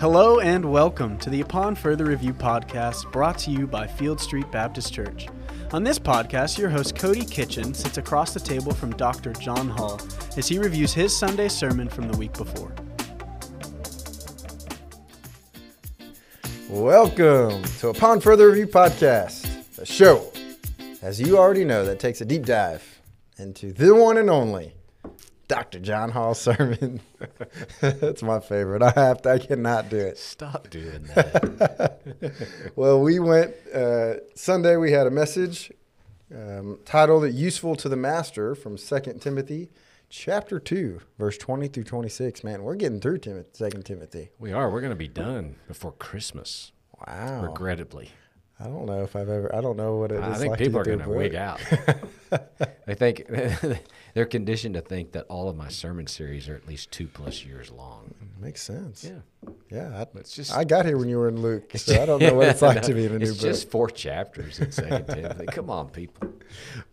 Hello and welcome to the Upon Further Review podcast brought to you by Field Street Baptist Church. On this podcast, your host Cody Kitchen sits across the table from Dr. John Hall as he reviews his Sunday sermon from the week before. Welcome to Upon Further Review podcast, a show, as you already know, that takes a deep dive into the one and only Dr. John Hall sermon. That's my favorite. I have to, I cannot do it. Stop doing that. well, we went uh, Sunday. We had a message um, titled "Useful to the Master" from Second Timothy, chapter two, verse twenty through twenty-six. Man, we're getting through Timothy, Second Timothy. we are. We're going to be done before Christmas, Wow. regrettably. I don't know if I've ever. I don't know what it is. I think like people are do going to wig out. they think they're conditioned to think that all of my sermon series are at least two plus years long. Makes sense. Yeah, Yeah, I, It's just- I got here when you were in Luke, so I don't know what it's like No, to be in a new book. It's just four chapters in Second Timothy. Come on, people.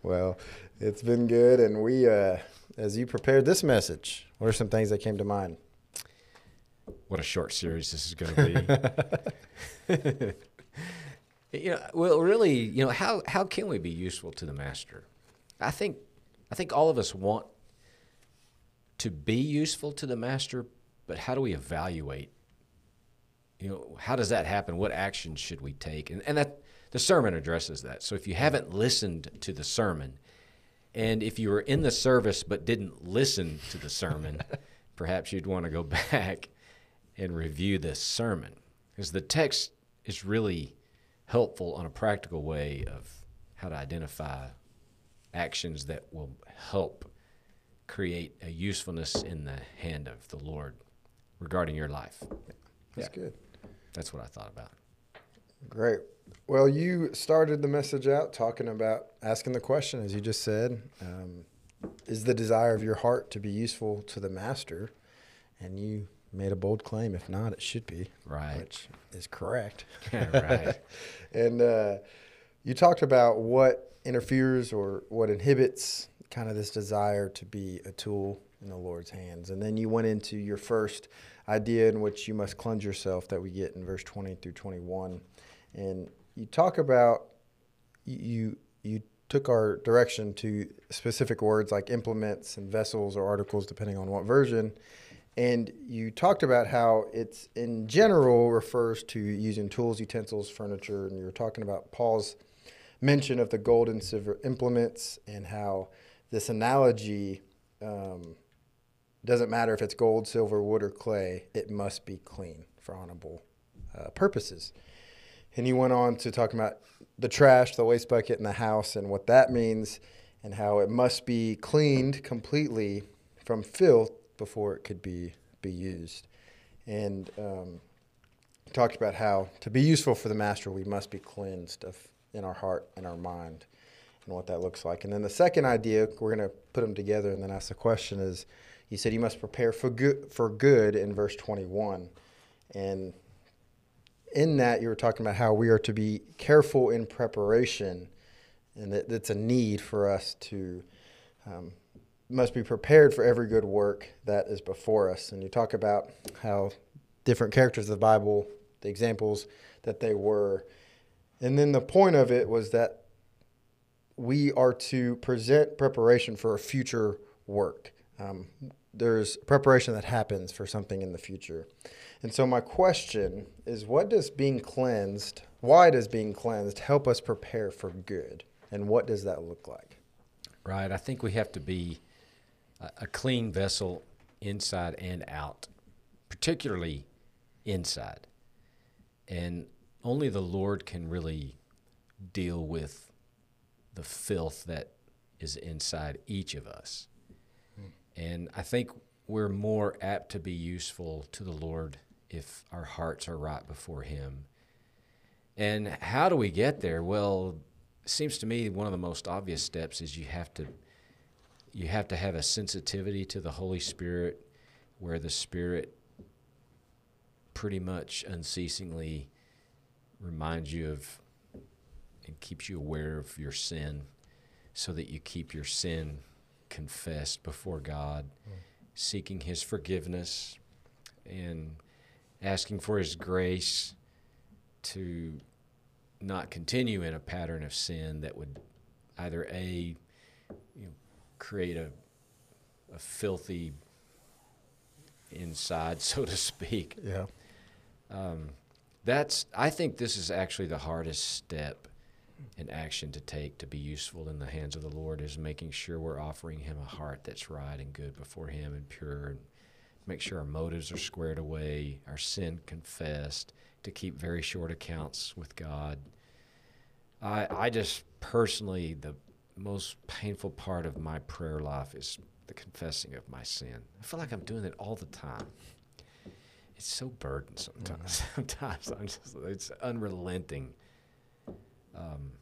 Well, it's been good, and we, uh, as you prepared this message, what are some things that came to mind? What a short series this is going to be. You know, well, really, you know, how how can we be useful to the master? I think I think all of us want to be useful to the master, but how do we evaluate? You know, how does that happen? What actions should we take? And and that the sermon addresses that. So if you haven't listened to the sermon, and if you were in the service but didn't listen to the sermon, perhaps you'd want to go back and review this sermon because the text is really helpful on a practical way of how to identify actions that will help create a usefulness in the hand of the Lord regarding your life. That's Yeah. good. That's what I thought about. Great. Well, you started the message out talking about asking the question, as you just said, um, is the desire of your heart to be useful to the master? And you made a bold claim. If not, it should be. Right. Which is correct. right. and uh, you talked about what interferes or what inhibits kind of this desire to be a tool in the Lord's hands. And then you went into your first idea in which you must cleanse yourself that we get in verse 20 through 21. And you talk about you you took our direction to specific words like implements and vessels or articles depending on what version and you talked about how it's in general refers to using tools utensils furniture and you were talking about paul's mention of the gold and silver implements and how this analogy um, doesn't matter if it's gold silver wood or clay it must be clean for honorable uh, purposes. And he went on to talk about the trash, the waste bucket in the house, and what that means, and how it must be cleaned completely from filth before it could be be used. And um, talked about how to be useful for the master, we must be cleansed of in our heart and our mind, and what that looks like. And then the second idea, we're going to put them together and then ask the question: is he said he must prepare for good for good in verse twenty one, and in that you were talking about how we are to be careful in preparation and that it's a need for us to um, must be prepared for every good work that is before us and you talk about how different characters of the bible the examples that they were and then the point of it was that we are to present preparation for a future work um, there's preparation that happens for something in the future and so my question is what does being cleansed, why does being cleansed help us prepare for good? And what does that look like? Right. I think we have to be a, clean vessel inside and out, particularly inside. And only the Lord can really deal with the filth that is inside each of us. Hmm. And I think we're more apt to be useful to the Lord if our hearts are right before Him. And how do we get there? Well, it seems to me one of the most obvious steps is you have to you have to have a sensitivity to the Holy Spirit where the Spirit pretty much unceasingly reminds you of and keeps you aware of your sin so that you keep your sin confessed before God, hmm. seeking his forgiveness and asking for His grace to not continue in a pattern of sin that would either a you know, create a a filthy inside, so to speak. Yeah. Um, that's I think this is actually the hardest step in action to take to be useful in the hands of the Lord is making sure we're offering Him a heart that's right and good before Him and pure, and make sure our motives are squared away, our sin confessed, to keep very short accounts with God. I I just personally the most painful part of my prayer life is the confessing of my sin. I feel like I'm doing it all the time. It's so burdensome sometimes. Sometimes I'm just it's unrelenting. Um,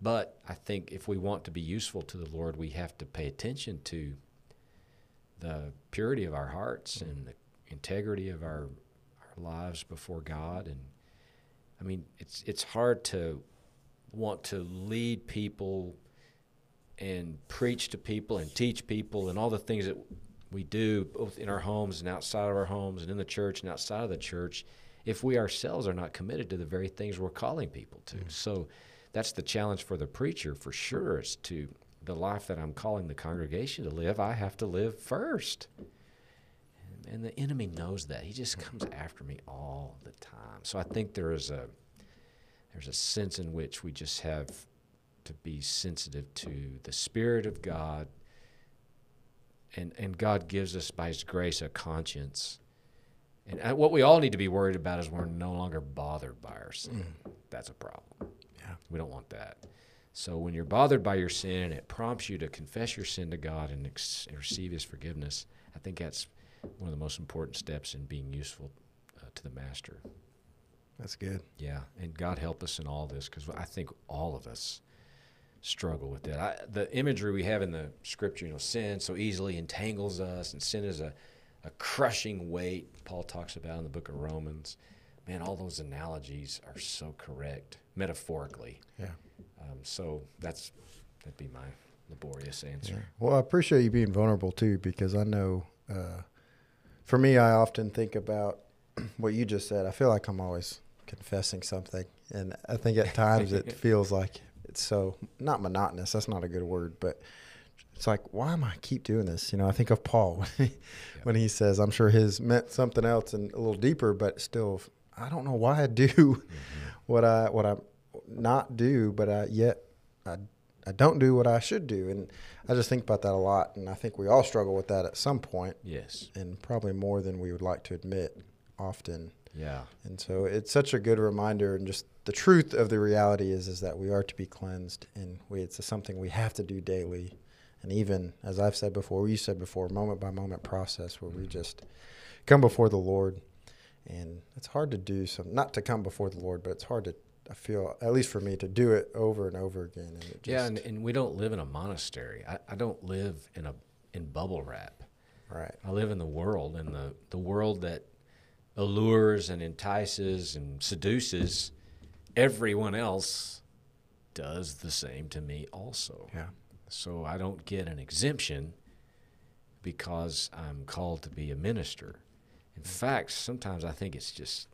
but I think if we want to be useful to the Lord, we have to pay attention to the purity of our hearts and the integrity of our our lives before God. And I mean, it's it's hard to want to lead people and preach to people and teach people and all the things that we do both in our homes and outside of our homes and in the church and outside of the church if we ourselves are not committed to the very things we're calling people to. Mm-hmm. So that's the challenge for the preacher for sure It's to the life that I'm calling the congregation to live, I have to live first. And, and the enemy knows that. He just comes after me all the time. So I think there is a there's a sense in which we just have to be sensitive to the Spirit of God. And, and God gives us, by His grace, a conscience. And uh, what we all need to be worried about is we're no longer bothered by our sin. Mm. That's a problem. Yeah. We don't want that. So when you're bothered by your sin and it prompts you to confess your sin to God and, ex- and receive His forgiveness, I think that's one of the most important steps in being useful uh, to the Master. That's good. Yeah, and God help us in all this because I think all of us struggle with that. I, the imagery we have in the scripture, you know, sin so easily entangles us, and sin is a, a crushing weight. Paul talks about in the book of Romans. Man, all those analogies are so correct metaphorically. Yeah. Um, so that's that'd be my laborious answer. Yeah. Well, I appreciate you being vulnerable too, because I know, uh, for me, I often think about what you just said. I feel like I'm always confessing something, and I think at times it feels like it's so not monotonous. That's not a good word, but it's like, why am I keep doing this? You know, I think of Paul when he, yeah. when he says, I'm sure his meant something else and a little deeper, but still, I don't know why I do mm-hmm. what I what I not do, but I yet I I don't do what I should do, and I just think about that a lot, and I think we all struggle with that at some point. Yes, and probably more than we would like to admit often. Yeah. And so it's such a good reminder, and just the truth of the reality is is that we are to be cleansed, and we, it's something we have to do daily. And even as I've said before, you said before, moment by moment process where we just come before the Lord, and it's hard to do some not to come before the Lord, but it's hard to I feel at least for me to do it over and over again. And just, yeah, and, and we don't live in a monastery. I, I don't live in a in bubble wrap. Right. I live in the world, and the the world that allures and entices and seduces, everyone else does the same to me also. Yeah. So I don't get an exemption because I'm called to be a minister. In fact, sometimes I think it's just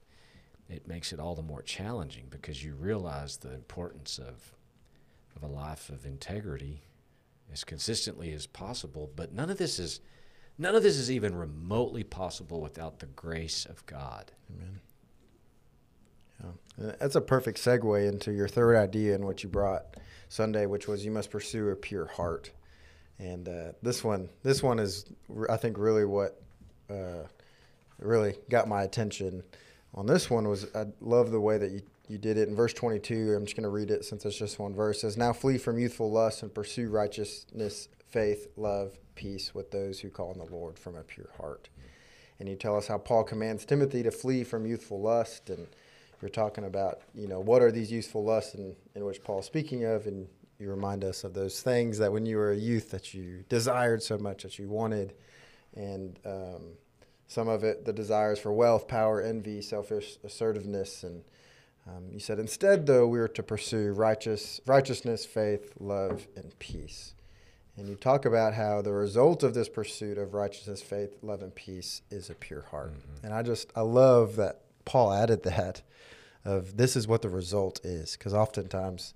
it makes it all the more challenging because you realize the importance of of a life of integrity as consistently as possible. But none of this is None of this is even remotely possible without the grace of God. Amen. Yeah. That's a perfect segue into your third idea and what you brought Sunday, which was you must pursue a pure heart. And uh, this one, this one is, I think, really what uh, really got my attention. On this one was I love the way that you, you did it in verse 22. I'm just going to read it since it's just one verse. It says, "Now flee from youthful lust and pursue righteousness, faith, love, peace with those who call on the Lord from a pure heart. And you tell us how Paul commands Timothy to flee from youthful lust. And you're talking about, you know, what are these youthful lusts in, in which Paul's speaking of. And you remind us of those things that when you were a youth that you desired so much that you wanted. And um, some of it, the desires for wealth, power, envy, selfish assertiveness. And um, you said, instead, though, we are to pursue righteous, righteousness, faith, love, and peace And you talk about how the result of this pursuit of righteousness, faith, love, and peace is a pure heart. Mm-hmm. And I just, I love that Paul added that of this is what the result is. Because oftentimes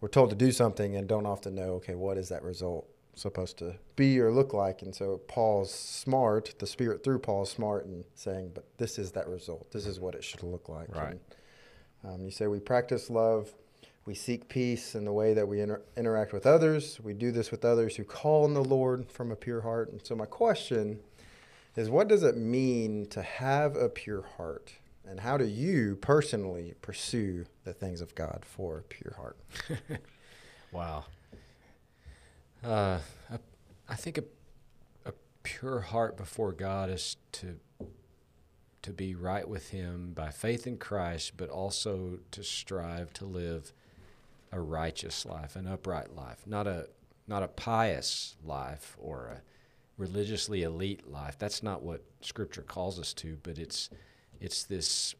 we're told to do something and don't often know, okay, what is that result supposed to be or look like? And so Paul's smart, the Spirit through Paul is smart in saying, but this is that result. This is what it should look like. Right. And, um, you say we practice love we seek peace in the way that we inter- interact with others. We do this with others who call on the Lord from a pure heart. And so, my question is what does it mean to have a pure heart? And how do you personally pursue the things of God for a pure heart? wow. Uh, I think a, a pure heart before God is to to be right with Him by faith in Christ, but also to strive to live a righteous life, an upright life, not a not a pious life or a religiously elite life. That's not what Scripture calls us to, but it's it's this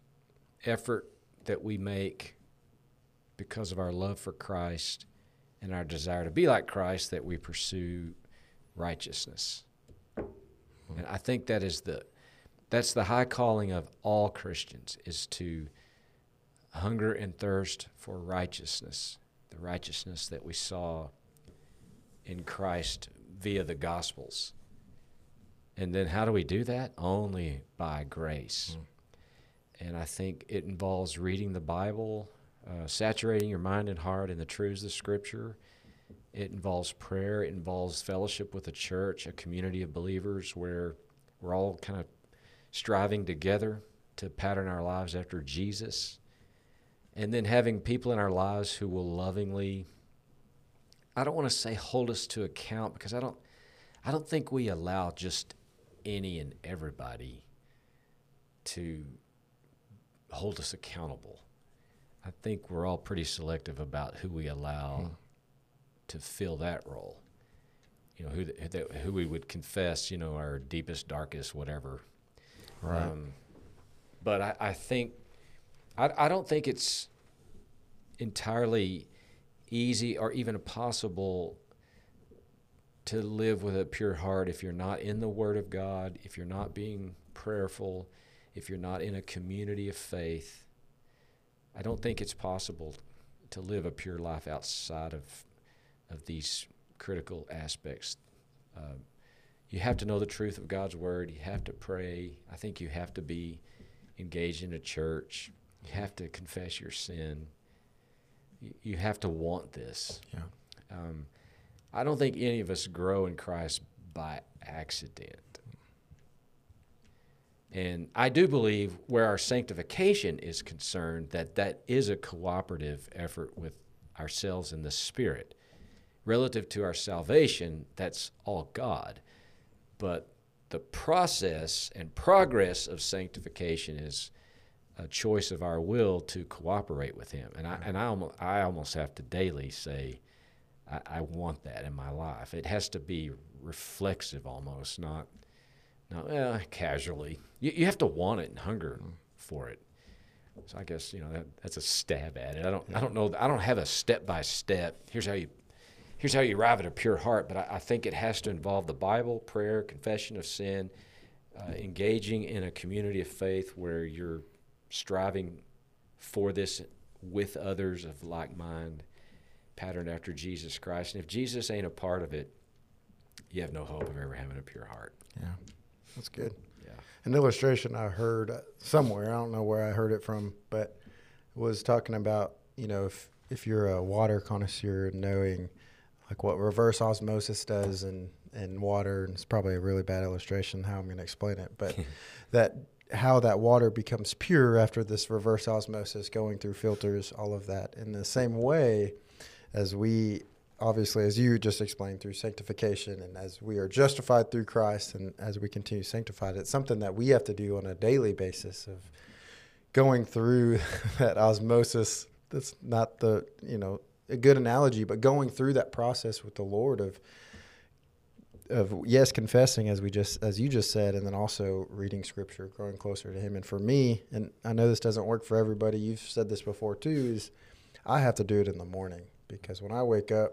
effort that we make because of our love for Christ and our desire to be like Christ that we pursue righteousness. And I think that is the that's the high calling of all Christians is to hunger and thirst for righteousness the righteousness that we saw in Christ via the Gospels. And then how do we do that? Only by grace. Mm. And I think it involves reading the Bible, uh, saturating your mind and heart in the truths of Scripture. It involves prayer. It involves fellowship with a church, a community of believers where we're all kind of striving together to pattern our lives after Jesus and then having people in our lives who will lovingly I don't want to say hold us to account because I don't I don't think we allow just any and everybody to hold us accountable. I think we're all pretty selective about who we allow hmm. to fill that role. You know, who the, who we would confess, you know, our deepest, darkest, whatever. Right. Um, but I, I think I, I don't think it's entirely easy or even possible to live with a pure heart if you're not in the Word of God, if you're not being prayerful, if you're not in a community of faith. I don't think it's possible to live a pure life outside of of these critical aspects. Uh, you have to know the truth of God's Word. You have to pray. I think you have to be engaged in a church. You have to confess your sin. You, you have to want this. Yeah. Um, I don't think any of us grow in Christ by accident. And I do believe where our sanctification is concerned that that is a cooperative effort with ourselves and the Spirit. Relative to our salvation, that's all God. But the process and progress of sanctification is a choice of our will to cooperate with Him. And I and I almost, I almost have to daily say, I, I, want that in my life. It has to be reflexive, almost not not eh, casually. You, you have to want it and hunger for it. So I guess you know that, that's a stab at it. I don't. I don't know I don't have a step by step. Here's how you here's how you arrive at a pure heart. But I, I think it has to involve the Bible, prayer, confession of sin. Uh, engaging in a community of faith where you're striving for this with others of like mind, patterned after Jesus Christ. And if Jesus ain't a part of it, you have no hope of ever having a pure heart. Yeah, that's good. Yeah. An illustration I heard somewhere, I don't know where I heard it from, but was talking about, you know, if, if you're a water connoisseur, knowing like what reverse osmosis does in, in water, and it's probably a really bad illustration how I'm going to explain it, but that how that water becomes pure after this reverse osmosis going through filters, all of that. In the same way as we, obviously, as you just explained, through sanctification and as we are justified through Christ and as we continue sanctified, it's something that we have to do on a daily basis of going through that osmosis. That's not the, you know, a good analogy, but going through that process with the Lord of of yes confessing as we just as you just said and then also reading scripture growing closer to him and for me and i know this doesn't work for everybody you've said this before too is i have to do it in the morning because when i wake up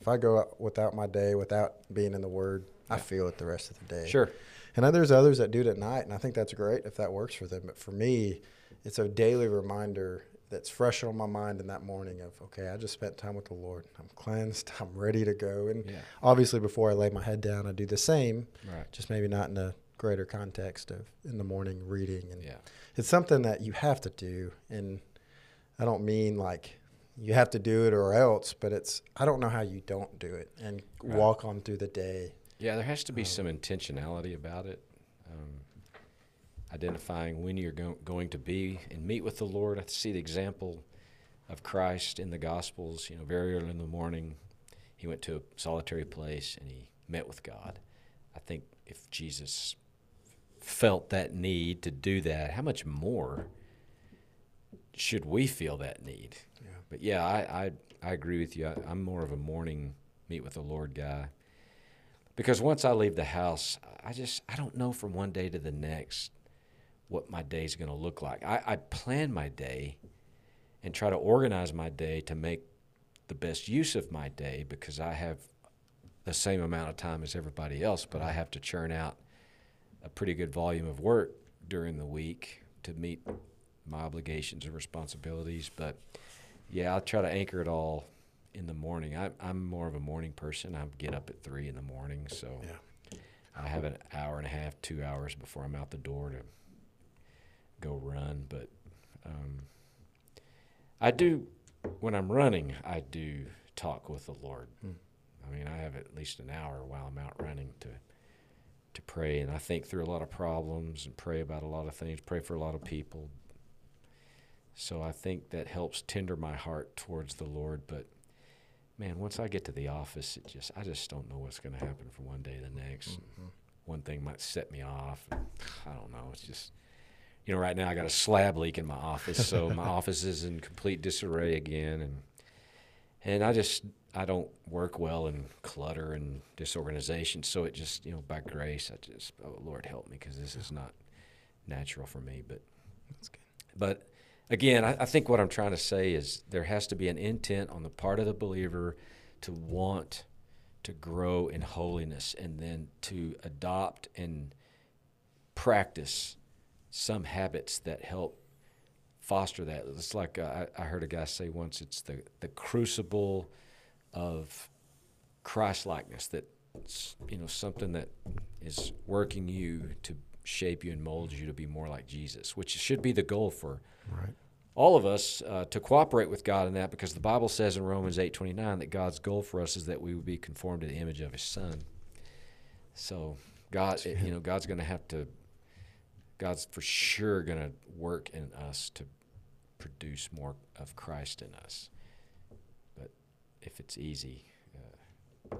if I go out without my day, without being in the Word, I feel it the rest of the day. Sure. And then there's others that do it at night, and I think that's great if that works for them. But for me, it's a daily reminder that's fresh on my mind in that morning of okay, I just spent time with the Lord. I'm cleansed. I'm ready to go. And Yeah. obviously, before I lay my head down, I do the same. Right. Just maybe not in a greater context of in the morning reading. And Yeah. it's something that you have to do. And I don't mean like you have to do it or else, but it's I don't know how you don't do it and Right. walk on through the day. Yeah, there has to be Um, some intentionality about it. Um, identifying when you're go- going to be and meet with the Lord. I see the example of Christ in the Gospels. You know, very early in the morning, he went to a solitary place and he met with God. I think if Jesus felt that need to do that, how much more should we feel that need? But yeah, I, I, I agree with you. I, I'm more of a morning meet with the Lord guy because once I leave the house, I just I don't know from one day to the next what my day's going to look like. I, I plan my day and try to organize my day to make the best use of my day because I have the same amount of time as everybody else, but I have to churn out a pretty good volume of work during the week to meet my obligations and responsibilities. But yeah, I'll try to anchor it all in the morning. I, I'm more of a morning person. I get up at three in the morning, so Yeah. I have an hour and a half, two hours before I'm out the door to go run. But um, I do when I'm running. I do talk with the Lord. Hmm. I mean, I have at least an hour while I'm out running to to pray, and I think through a lot of problems and pray about a lot of things. Pray for a lot of people. So I think that helps tender my heart towards the Lord. But man, once I get to the office, it just I just don't know what's going to happen from one day to the next. Mhm. One thing might set me off. I don't know. It's just you know, right now I got a slab leak in my office, so my office is in complete disarray again, and and I just I don't work well in clutter and disorganization. So it just you know by grace I just oh Lord help me because this is not natural for me. But That's good. but again, I, I think what I'm trying to say is there has to be an intent on the part of the believer to want to grow in holiness and then to adopt and practice some habits that help foster that. It's like uh, I, I heard a guy say once it's the, the crucible of Christ likeness that you know something that is working you to shape you and mold you to be more like Jesus, which should be the goal for Right. all of us uh, to cooperate with God in that because the Bible says in Romans 8:29 that God's goal for us is that we would be conformed to the image of his son. So God, you know, God's going to have to God's for sure going to work in us to produce more of Christ in us. But if it's easy, uh,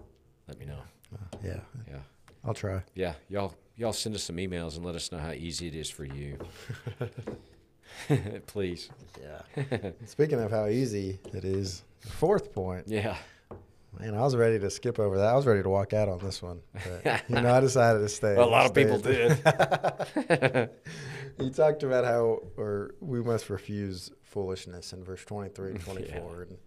let me know. Uh, yeah. Yeah. I'll try. Yeah, y'all y'all send us some emails and let us know how easy it is for you. Please. Yeah. Speaking of how easy it is, the fourth point. Yeah. Man, I was ready to skip over that. I was ready to walk out on this one. But, you know, I decided to stay. Well, a lot of people did. you talked about how, or we must refuse foolishness in verse 23 and 24. And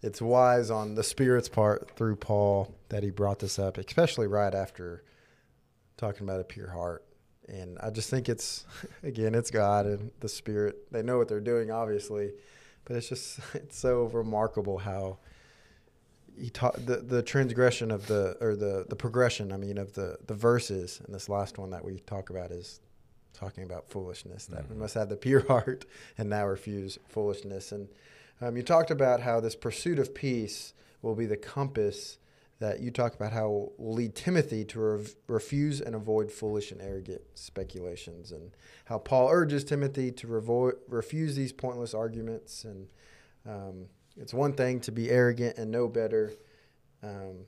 it's wise on the Spirit's part through Paul that he brought this up, especially right after talking about a pure heart. And I just think it's, again, it's God and the Spirit. They know what they're doing, obviously, but it's just, it's so remarkable how he taught the, the transgression of the or the the progression i mean of the the verses and this last one that we talk about is talking about foolishness that we Mhm. must have the pure heart and now refuse foolishness and um, you talked about how this pursuit of peace will be the compass that you talk about how will lead timothy to rev- refuse and avoid foolish and arrogant speculations and how paul urges timothy to revo- refuse these pointless arguments and um, it's one thing to be arrogant and know better, um,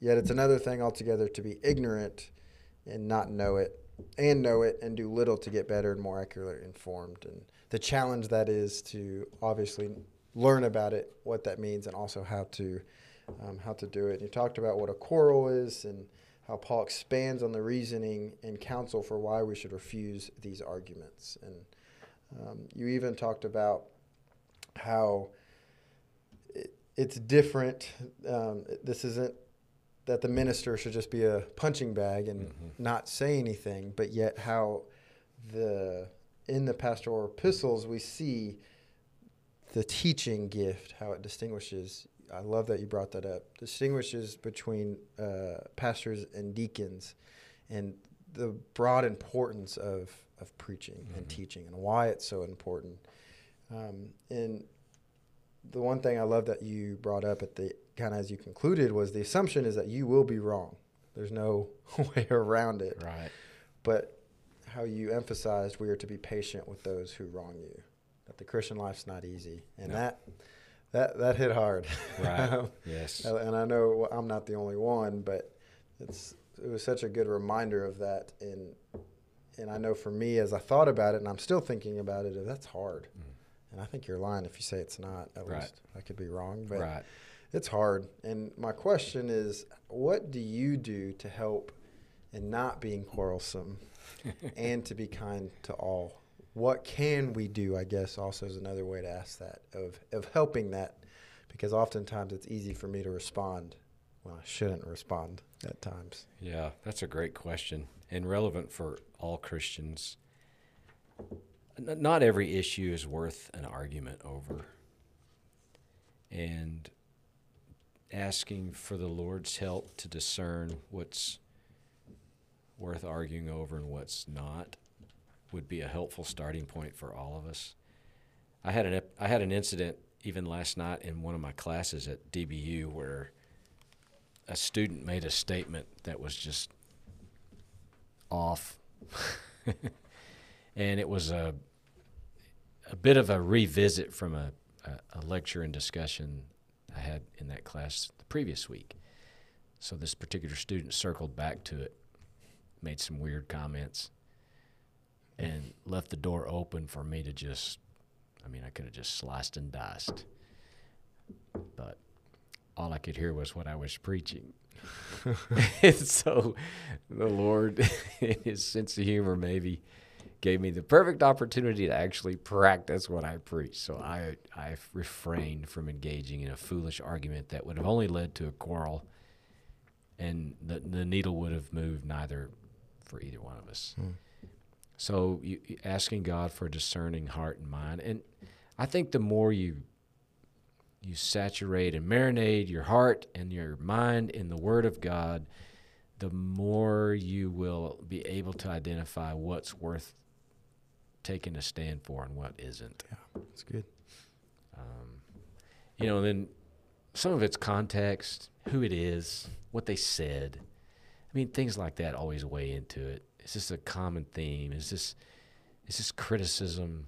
yet it's another thing altogether to be ignorant and not know it, and know it and do little to get better and more accurately informed. And the challenge that is to obviously learn about it, what that means, and also how to um, how to do it. You talked about what a quarrel is and how Paul expands on the reasoning and counsel for why we should refuse these arguments. And um, you even talked about how it, it's different. Um, this isn't that the minister should just be a punching bag and Mm-hmm. not say anything, but yet how the in the pastoral epistles we see the teaching gift, how it distinguishes. I love that you brought that up. Distinguishes between uh, pastors and deacons, and the broad importance of of preaching and teaching, and why it's so important. Um, and the one thing I love that you brought up at the kind of as you concluded was the assumption is that you will be wrong. There's no way around it. Right. But how you emphasized we are to be patient with those who wrong you. That the Christian life's not easy, and No. that that that hit hard. Right. yes. and I know I'm not the only one, but it's it was such a good reminder of that. And and I know for me, as I thought about it, and I'm still thinking about it, that's hard. And I think you're lying if you say it's not. At Mm. Right. least I could be wrong, but Right. it's hard. And my question is, what do you do to help in not being quarrelsome and to be kind to all? What can we do? I guess also is another way to ask that of of helping that, because oftentimes it's easy for me to respond when I shouldn't respond at times. Yeah, that's a great question and relevant for all Christians. N- Not every issue is worth an argument over. And asking for the Lord's help to discern what's worth arguing over and what's not would be a helpful starting point for all of us. I had an I had an incident even last night in one of my classes at DBU where a student made a statement that was just off. and it was a a bit of a revisit from a, a, a lecture and discussion I had in that class the previous week. So this particular student circled back to it, made some weird comments, and left the door open for me to just I mean, I could have just sliced and diced. But all I could hear was what I was preaching. and so the Lord, in his sense of humor, maybe gave me the perfect opportunity to actually practice what I preach. So I, I refrained from engaging in a foolish argument that would have only led to a quarrel, and the, the needle would have moved neither for either one of us. Hmm. So you, asking God for a discerning heart and mind, and I think the more you you saturate and marinate your heart and your mind in the Word of God, the more you will be able to identify what's worth taking a stand for and what isn't. Yeah, that's good. Um, you know, and then some of it's context, who it is, what they said. I mean, things like that always weigh into it. Is this a common theme? Is this is this criticism?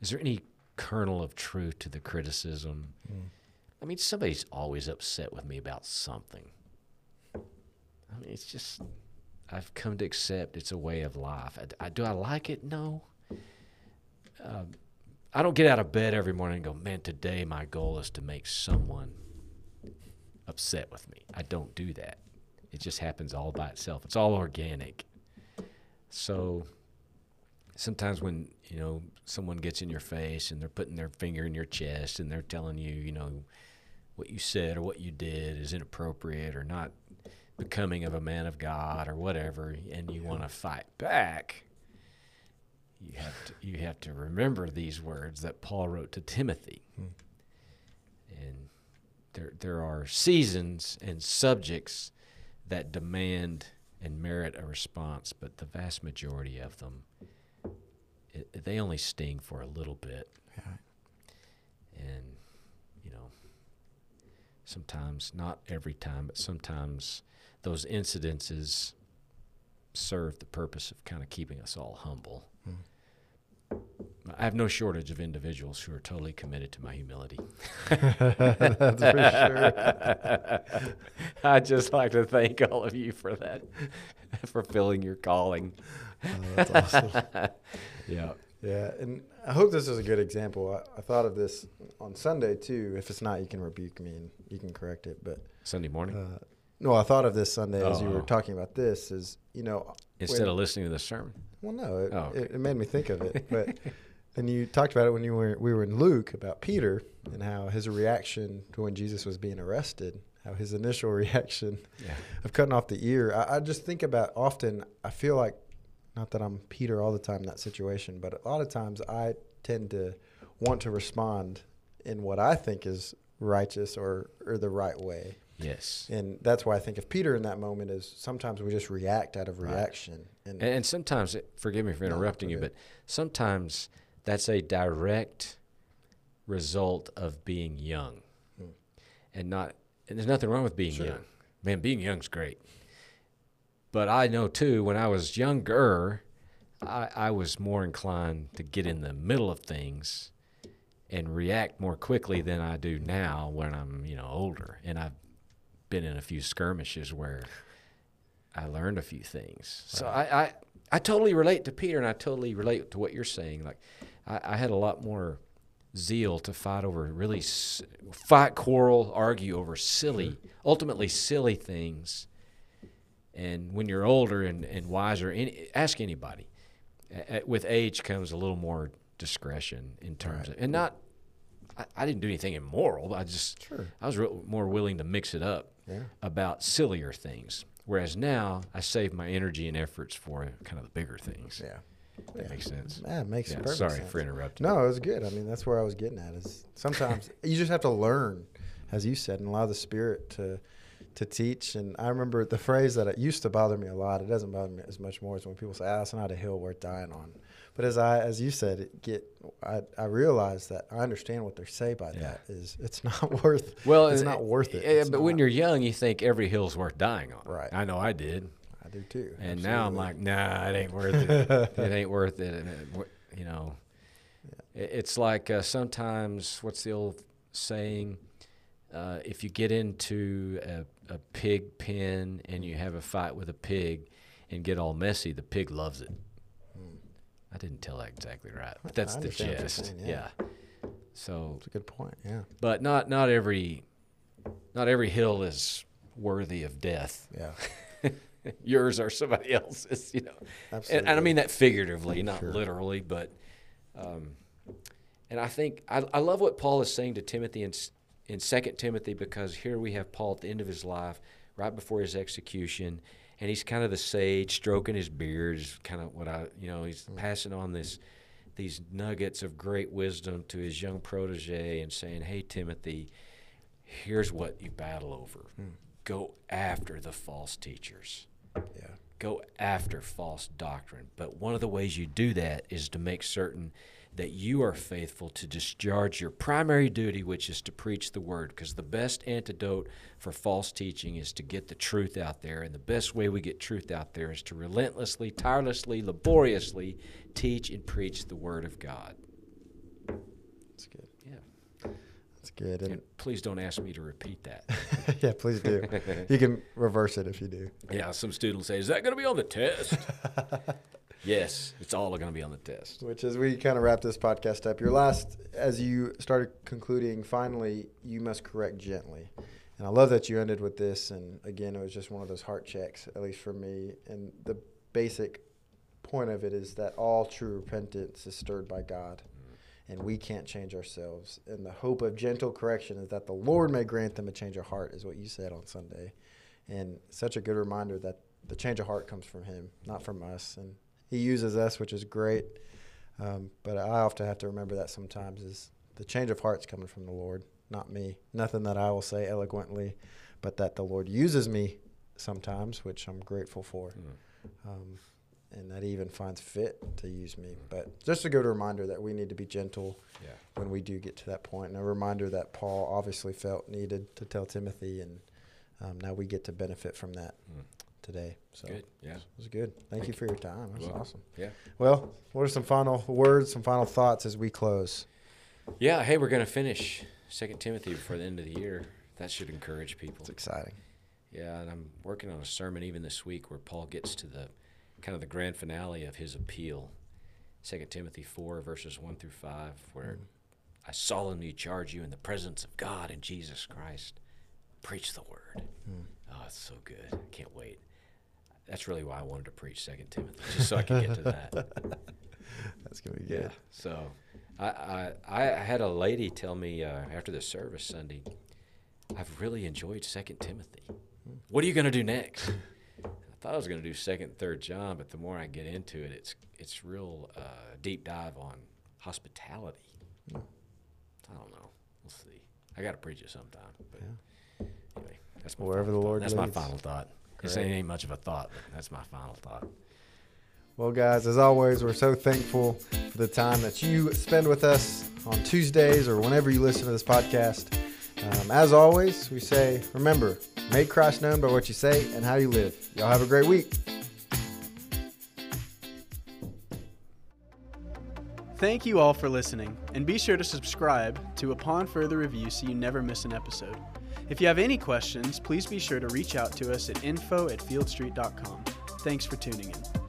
Is there any kernel of truth to the criticism? I mean, somebody's always upset with me about something. I mean, it's just I've come to accept it's a way of life. I, I- do I like it? No. Um, I don't get out of bed every morning and go, man, today my goal is to make someone upset with me. I don't do that. It just happens all by itself. It's all organic. So sometimes when, you know, someone gets in your face and they're putting their finger in your chest and they're telling you, you know, what you said or what you did is inappropriate or not becoming of a man of God or whatever, and you want to fight back, you have to you have to remember these words that Paul wrote to Timothy. Hmm. And there there are seasons and subjects that demand and merit a response, but the vast majority of them it, they only sting for a little bit. And you know, sometimes not every time, but sometimes those incidences serve the purpose of kind of keeping us all humble. Hmm. I have no shortage of individuals who are totally committed to my humility. That's for sure. I'd just like to thank all of you for that, for filling your calling. Oh, that's awesome. Yeah. Yeah, and I hope this is a good example. I, I thought of this on Sunday too. If it's not, you can rebuke me and you can correct it. But Sunday morning, uh, no, I thought of this Sunday as you Oh. were talking about this. Is you know instead when- of listening to the sermon. well, no, it, Oh, okay. it, it made me think of it. But And you talked about it when you were we were in Luke about Peter and how his reaction to when Jesus was being arrested, how his initial reaction Yeah. of cutting off the ear. I, I just think about often. I feel like not that I'm Peter all the time in that situation, but a lot of times I tend to want to respond in what I think is righteous or or the right way. Yes. And that's why I think of Peter in that moment is sometimes we just react out of Right. reaction. And, And, and sometimes, it- forgive me for interrupting you, but sometimes that's a direct result of being young, and not. And there's nothing wrong with being Sure. young. Man, being young's great. But I know too, when I was younger, I, I was more inclined to get in the middle of things and react more quickly than I do now when I'm, you know, older. And I've been in a few skirmishes where I learned a few things. So I, I, I totally relate to Peter, and I totally relate to what you're saying. Like, I, I had a lot more zeal to fight over really s- fight, quarrel, argue over silly, ultimately silly things. And when you're older and, and wiser, any, ask anybody. A- with age comes a little more discretion in terms of, and not. I, I didn't do anything immoral. But I just Sure. I was real, more willing to mix it up Yeah. about sillier things. Whereas now I save my energy and efforts for kind of the bigger things. yeah. That makes sense. Yeah, it makes Yeah, perfect sorry sense. for interrupting. No, it was good. I mean, that's where I was getting at. Is sometimes you just have to learn, as you said, and allow the Spirit to to teach. And I remember the phrase that it used to bother me a lot. It doesn't bother me as much more as when people say, "Ah, it's not a hill worth dying on." But as I, as you said, it get I, I realize that I understand what they say by Yeah. that is it's not worth. Well, it's not worth it. Yeah, but when you're young, you think every hill's worth dying on. Right. I know I did, do too. and now I'm like, nah, it ain't worth it. it ain't worth it. And it, you know, it, it's like uh, sometimes what's the old saying? Uh, if you get into a, a pig pen and you have a fight with a pig and get all messy, the pig loves it. I didn't tell that exactly right, but that's the understand what you're gist. saying, yeah. yeah. So It's a good point. Yeah. but not not every not every hill is worthy of death. Yeah. Yours or somebody else's, you know. And, Absolutely. and I mean that figuratively, not Sure. literally, but um, and I think I, I love what Paul is saying to Timothy in in Second Timothy because here we have Paul at the end of his life, right before his execution, and he's kind of the sage, stroking his beard, is kind of what I you know he's passing on this these nuggets of great wisdom to his young protege and saying, "Hey Timothy, here's what you battle over. Go after the false teachers." Yeah. go after false doctrine. But one of the ways you do that is to make certain that you are faithful to discharge your primary duty, which is to preach the word. Because the best antidote for false teaching is to get the truth out there. And the best way we get truth out there is to relentlessly, tirelessly, laboriously teach and preach the word of God. That's good. Yeah. That's good. And And please don't ask me to repeat that. yeah, please do. You can reverse it if you do. yeah, some students say, Is that going to be on the test? yes, it's all going to be on the test. Which, as we kind of wrap this podcast up, your last, as you started concluding, finally, you must correct gently. And I love that you ended with this. And again, it was just one of those heart checks, at least for me. And the basic point of it is that all true repentance is stirred by God. And we can't change ourselves. And the hope of gentle correction is that the Lord may grant them a change of heart, is what you said on Sunday. And such a good reminder that the change of heart comes from Him, not from us. And He uses us, which is great. Um, but I often have to remember that sometimes is the change of heart's coming from the Lord, not me. Nothing that I will say eloquently, but that the Lord uses me sometimes, which I'm grateful for. Um, and that He even finds fit to use me. But just a good reminder that we need to be gentle Yeah. when we do get to that point, and a reminder that Paul obviously felt needed to tell Timothy, and um, now we get to benefit from that Mm. today. So Good. Yeah. it was good. Thank, you for your time. That was Welcome. awesome. Yeah. Well, what are some final words, some final thoughts as we close? Yeah, hey, we're going to finish Second Timothy before the end of the year. That should encourage people. It's exciting. Yeah, and I'm working on a sermon even this week where Paul gets to the kind of the grand finale of his appeal. Second Timothy four verses one through five, where mm. I solemnly charge you in the presence of God and Jesus Christ, preach the word. Mm. Oh, it's so good. I can't wait. That's really why I wanted to preach Second Timothy, just so I could get to that. That's gonna be good. So, I, I I had a lady tell me uh, after the service Sunday, I've really enjoyed Second Timothy. Mm. What are you going to do next? I thought I was going to do Second, Third John, but the more I get into it, it's it's real uh, deep dive on hospitality. I don't know. We'll see. I got to preach it sometime. But anyway, that's my Wherever final the thought. Lord That's my final thought. This ain't, ain't much of a thought, but that's my final thought. Well, guys, as always, we're so thankful for the time that you spend with us on Tuesdays or whenever you listen to this podcast. Um, as always, we say, remember, make Christ known by what you say and how you live. Y'all have a great week. Thank you all for listening, and be sure to subscribe to Upon Further Review so you never miss an episode. If you have any questions, please be sure to reach out to us at info at fieldstreet.com. Thanks for tuning in.